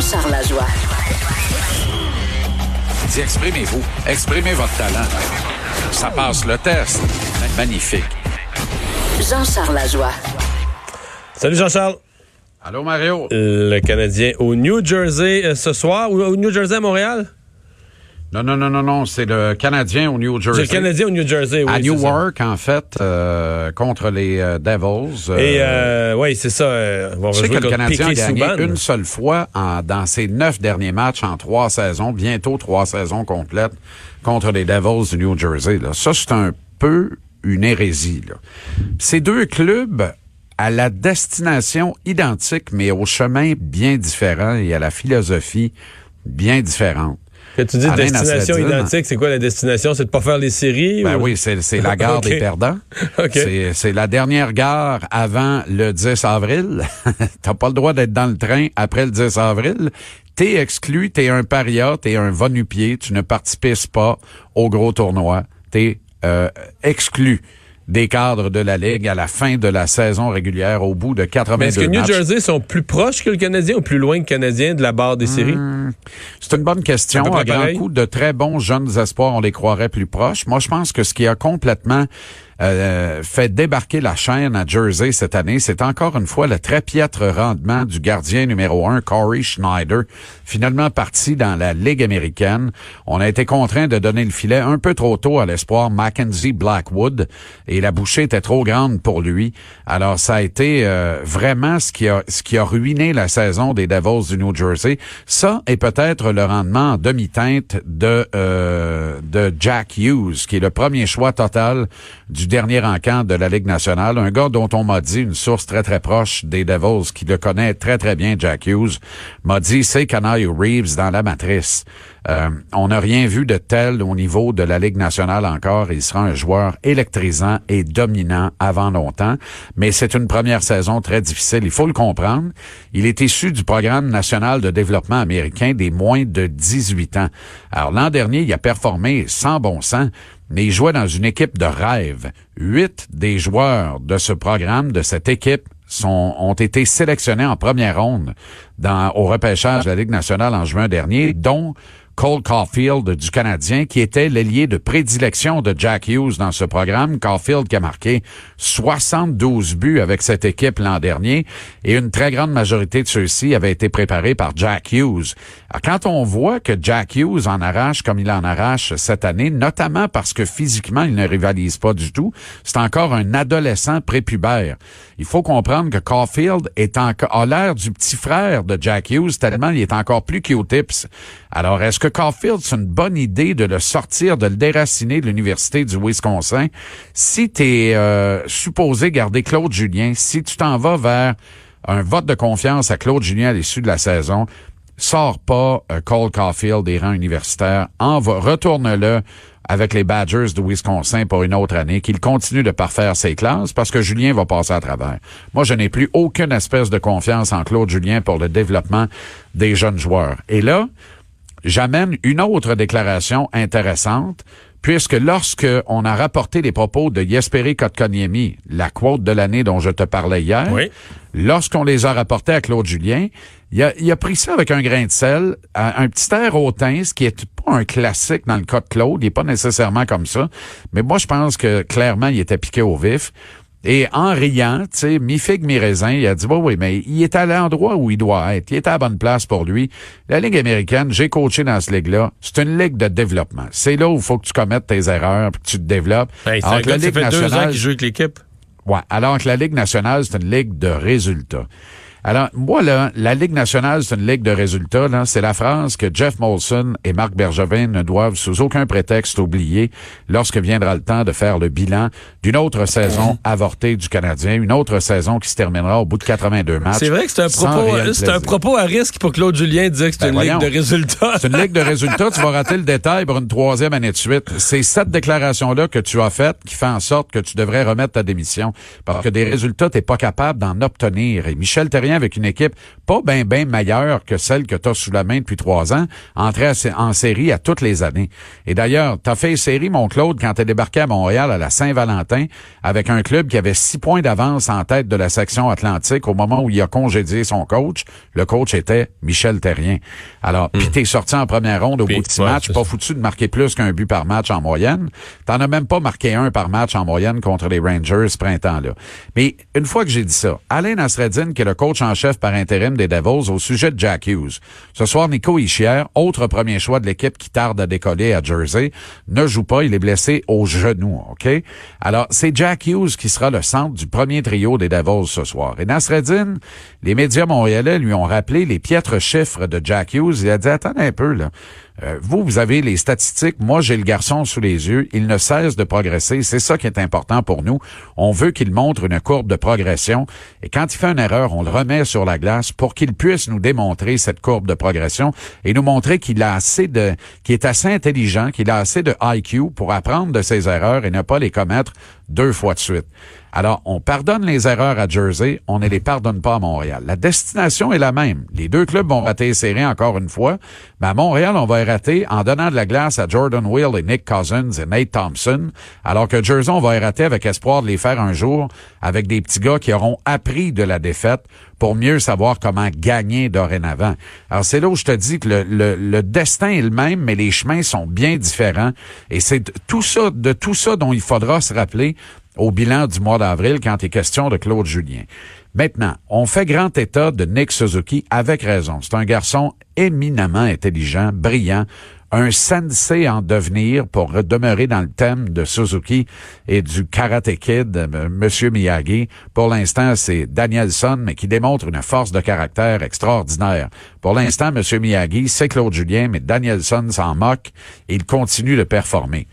Jean-Charles Lajoie. Dis, exprimez-vous. Exprimez votre talent. Ça passe le test. Magnifique. Jean-Charles Lajoie. Salut Jean-Charles. Allô, Mario? Le Canadien au New Jersey euh, ce soir ou au New Jersey à Montréal? Non, non, non, non, non. C'est le Canadien au New Jersey. C'est le Canadien au New Jersey, oui. à ça. Newark, en fait, euh, contre les euh, Devils. Et euh, oui, c'est ça. euh, on sais que le Canadien a gagné une seule fois en- dans ses neuf derniers matchs en trois saisons, bientôt trois saisons complètes contre les Devils du New Jersey. Là. Ça, c'est un peu une hérésie. Là. Ces deux clubs à la destination identique, mais au chemin bien différent et à la philosophie bien différente. Tu dis Alain destination identique, c'est quoi la destination? C'est de pas faire les séries? Ben ou- oui, c'est la gare des perdants. OK. C'est- C'est la dernière gare avant le 10 avril. T'as pas le droit d'être dans le train après le 10 avril. T'es exclu, t'es un paria, t'es un va-nu-pied, tu ne participes pas au gros tournoi. T'es euh, exclu des cadres de la Ligue à la fin de la saison régulière au bout de 82 Mais est-ce que New matchs. Jersey sont plus proches que le Canadien ou plus loin que le Canadien de la barre des séries? C'est une bonne question. À À grand coup, de très bons jeunes espoirs, on les croirait plus proches. Moi, je pense que ce qui a complètement euh, fait débarquer la chaîne à Jersey cette année, c'est encore une fois le très piètre rendement du gardien numéro un, Corey Schneider, finalement parti dans la Ligue américaine. On a été contraint de donner le filet un peu trop tôt à l'espoir Mackenzie Blackwood et la bouchée était trop grande pour lui. Alors, ça a été euh, vraiment ce qui a ce qui a ruiné la saison des Devils du New Jersey. Ça et peut-être le rendement en demi-teinte de euh, de Jack Hughes, qui est le premier choix total du dernier encamp de la Ligue nationale. Un gars dont on m'a dit, une source très très proche des Devils, qui le connaît très très bien, Jack Hughes, m'a dit c'est Canaille Reeves dans la matrice. Euh, on n'a rien vu de tel au niveau de la Ligue nationale encore. Il sera un joueur électrisant et dominant avant longtemps, mais c'est une première saison très difficile. Il faut le comprendre. Il est issu du programme national de développement américain des moins de 18 ans. Alors l'an dernier, il a performé sans bon sens, mais il jouait dans une équipe de rêve. Huit des joueurs de ce programme, de cette équipe, ont été sélectionnés en première ronde au repêchage de la Ligue nationale en juin dernier, dont Cole Caulfield du Canadien, qui était l'ailier de prédilection de Jack Hughes dans ce programme. Caulfield qui a marqué 72 buts avec cette équipe l'an dernier et une très grande majorité de ceux-ci avaient été préparés par Jack Hughes. Quand on voit que Jack Hughes en arrache comme il en arrache cette année, notamment parce que physiquement, il ne rivalise pas du tout, c'est encore un adolescent prépubère. Il faut comprendre que Caulfield est encore, a l'air du petit frère de Jack Hughes tellement il est encore plus Q-tips. Alors, est-ce que Caulfield, c'est une bonne idée de le sortir, de le déraciner de l'Université du Wisconsin? Si tu es supposé garder Claude Julien, si tu t'en vas vers un vote de confiance à Claude Julien à l'issue de la saison, sors pas euh, Cole Caulfield des rangs universitaires, retourne-le avec les Badgers de Wisconsin pour une autre année, qu'il continue de parfaire ses classes parce que Julien va passer à travers. Moi, je n'ai plus aucune espèce de confiance en Claude Julien pour le développement des jeunes joueurs. Et là, j'amène une autre déclaration intéressante, puisque lorsque on a rapporté les propos de Jesperi Kotkaniemi, la quote de l'année dont je te parlais hier, Oui. lorsqu'on les a rapportés à Claude Julien, il a, il a pris ça avec un grain de sel, un un petit air hautain, ce qui est pas un classique dans le cas de Claude, il est pas nécessairement comme ça, mais moi je pense que clairement il était piqué au vif. Et en riant, tu sais, mi-figue, mi-raisin, il a dit, bah oui, mais il est à l'endroit où il doit être. Il est à la bonne place pour lui. La Ligue américaine, j'ai coaché dans cette ligue-là. C'est une ligue de développement. C'est là où il faut que tu commettes tes erreurs, puis que tu te développes. Hey, Alors que la gars, ça Ligue fait deux ans nationale- qu'il joue avec l'équipe. Ouais, alors que la Ligue nationale, c'est une ligue de résultats. Alors, moi, là, la Ligue nationale, c'est une ligue de résultats. Là, c'est la phrase que Jeff Molson et Marc Bergevin ne doivent sous aucun prétexte oublier lorsque viendra le temps de faire le bilan d'une autre saison avortée du Canadien, une autre saison qui se terminera au bout de 82 matchs. C'est vrai que c'est un propos, c'est un propos à risque pour Claude Julien de dire que c'est Ben une ligue de résultats. C'est une ligue de résultats. Tu vas rater le détail pour une troisième année de suite. C'est cette déclaration-là que tu as faite qui fait en sorte que tu devrais remettre ta démission. Parce que des résultats, t'es pas capable d'en obtenir. Et Michel Terrien avec une équipe pas bien, bien meilleure que celle que tu as sous la main depuis trois ans, entrer en série à toutes les années. Et d'ailleurs, tu as fait série, mon Claude, quand tu es débarqué à Montréal à la Saint-Valentin, avec un club qui avait six points d'avance en tête de la section atlantique au moment où il a congédié son coach. Le coach était Michel Terrien. Alors, puis hmm. t'es sorti en première ronde au bout de six matchs, pas foutu de marquer plus qu'un but par match en moyenne. T'en as même pas marqué un par match en moyenne contre les Rangers ce printemps-là. Mais une fois que j'ai dit ça, Alain Nasreddin, qui est le coach en chef par intérim des Devils, au sujet de Jack Hughes. Ce soir, Nico Ischier, autre premier choix de l'équipe qui tarde à décoller à Jersey, ne joue pas. Il est blessé au genou, OK? Alors, c'est Jack Hughes qui sera le centre du premier trio des Devils ce soir. Et Nasreddin, les médias montréalais lui ont rappelé les piètres chiffres de Jack Hughes. Il a dit, attendez un peu, là. Euh, vous, vous avez les statistiques. Moi, j'ai le garçon sous les yeux. Il ne cesse de progresser. C'est ça qui est important pour nous. On veut qu'il montre une courbe de progression. Et quand il fait une erreur, on le remet sur la glace pour qu'il puisse nous démontrer cette courbe de progression et nous montrer qu'il a assez de, qu'il est assez intelligent, qu'il a assez de IQ pour apprendre de ses erreurs et ne pas les commettre deux fois de suite. Alors, on pardonne les erreurs à Jersey, on ne les pardonne pas à Montréal. La destination est la même. Les deux clubs vont rater séries encore une fois, mais à Montréal, on va y rater en donnant de la glace à Jordan Will et Nick Cousins et Nate Thompson, alors que Jersey, on va y rater avec espoir de les faire un jour avec des petits gars qui auront appris de la défaite pour mieux savoir comment gagner dorénavant. Alors, c'est là où je te dis que le, le, le destin est le même, mais les chemins sont bien différents. Et c'est tout ça, de tout ça dont il faudra se rappeler au bilan du mois d'avril quand il est question de Claude Julien. Maintenant, on fait grand état de Nick Suzuki avec raison. C'est un garçon éminemment intelligent, brillant, un sensei en devenir pour demeurer dans le thème de Suzuki et du Karate Kid, euh, Monsieur Miyagi. Pour l'instant, c'est Danielson, mais qui démontre une force de caractère extraordinaire. Pour l'instant, Monsieur Miyagi, c'est Claude Julien, mais Danielson s'en moque et il continue de performer.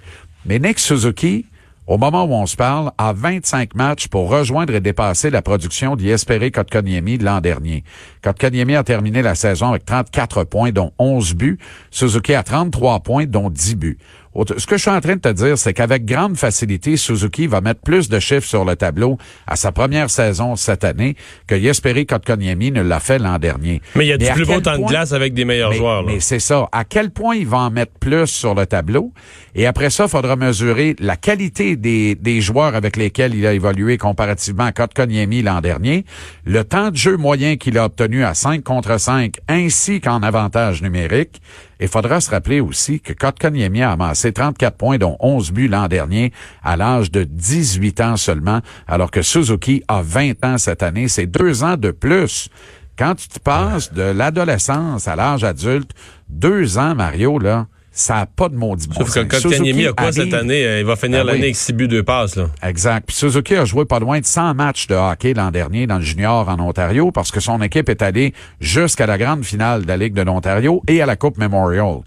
Mais Nick Suzuki, au moment où on se parle, a 25 matchs pour rejoindre et dépasser la production d'Yespéré Kotkaniemi l'an dernier. Kotkaniemi a terminé la saison avec 34 points, dont 11 buts. Suzuki a 33 points, dont 10 buts. Ce que je suis en train de te dire, c'est qu'avec grande facilité, Suzuki va mettre plus de chiffres sur le tableau à sa première saison cette année que Yesperi Kotkaniemi ne l'a fait l'an dernier. Mais il y a du plus beau temps de glace avec des meilleurs joueurs. Mais c'est ça. À quel point il va en mettre plus sur le tableau? Et après ça, il faudra mesurer la qualité des, des joueurs avec lesquels il a évolué comparativement à Kotkaniemi l'an dernier, le temps de jeu moyen qu'il a obtenu à 5 contre 5, ainsi qu'en avantage numérique, il faudra se rappeler aussi que Kotkaniemi a amassé 34 points, dont 11 buts l'an dernier, à l'âge de 18 ans seulement, alors que Suzuki a 20 ans cette année. C'est deux ans de plus. Quand tu te passes de l'adolescence à l'âge adulte, deux ans, Mario, là, ça n'a pas de maudit bon Sauf que Kotkaniemi a quoi cette année? Euh, il va finir ben l'année avec six buts, deux passes. Là. Exact. Puis Suzuki a joué pas loin de 100 matchs de hockey l'an dernier dans le junior en Ontario parce que son équipe est allée jusqu'à la grande finale de la Ligue de l'Ontario et à la Coupe Memorial.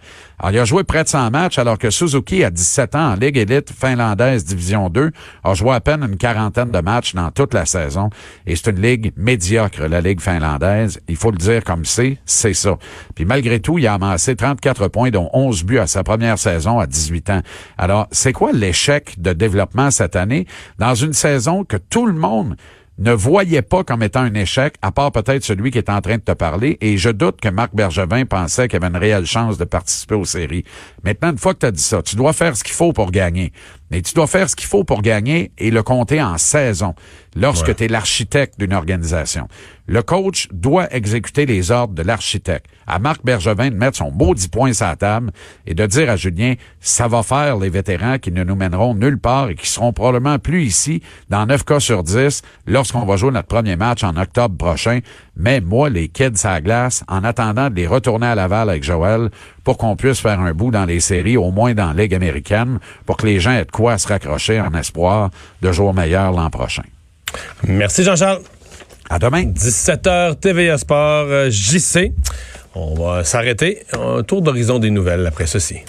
Il a joué près de 100 matchs, alors que Suzuki, à 17 ans, en Ligue élite finlandaise Division 2, a joué à peine une quarantaine de matchs dans toute la saison. Et c'est une ligue médiocre, la Ligue finlandaise. Il faut le dire comme c'est, c'est ça. Puis malgré tout, il a amassé 34 points, dont 11 buts à sa première saison à 18 ans. Alors, c'est quoi l'échec de développement cette année? Dans une saison que tout le monde ne voyait pas comme étant un échec, à part peut-être celui qui est en train de te parler, et je doute que Marc Bergevin pensait qu'il avait une réelle chance de participer aux séries. Maintenant, une fois que tu as dit ça, tu dois faire ce qu'il faut pour gagner. Mais tu dois faire ce qu'il faut pour gagner et le compter en saison lorsque tu es l'architecte d'une organisation. Le coach doit exécuter les ordres de l'architecte. À Marc Bergevin de mettre son beau 10 points sur la table et de dire à Julien, ça va faire les vétérans qui ne nous mèneront nulle part et qui seront probablement plus ici dans 9 cas sur 10 lorsqu'on va jouer notre premier match en octobre prochain. Mais moi, les kids à glace, en attendant de les retourner à Laval avec Joël pour qu'on puisse faire un bout dans les séries, au moins dans la Ligue américaine, pour que les gens aient de quoi se raccrocher en espoir de jours meilleurs l'an prochain. Merci Jean-Charles. À demain. 17h TVA Sport euh, JC. On va s'arrêter. Un tour d'horizon des nouvelles après ceci.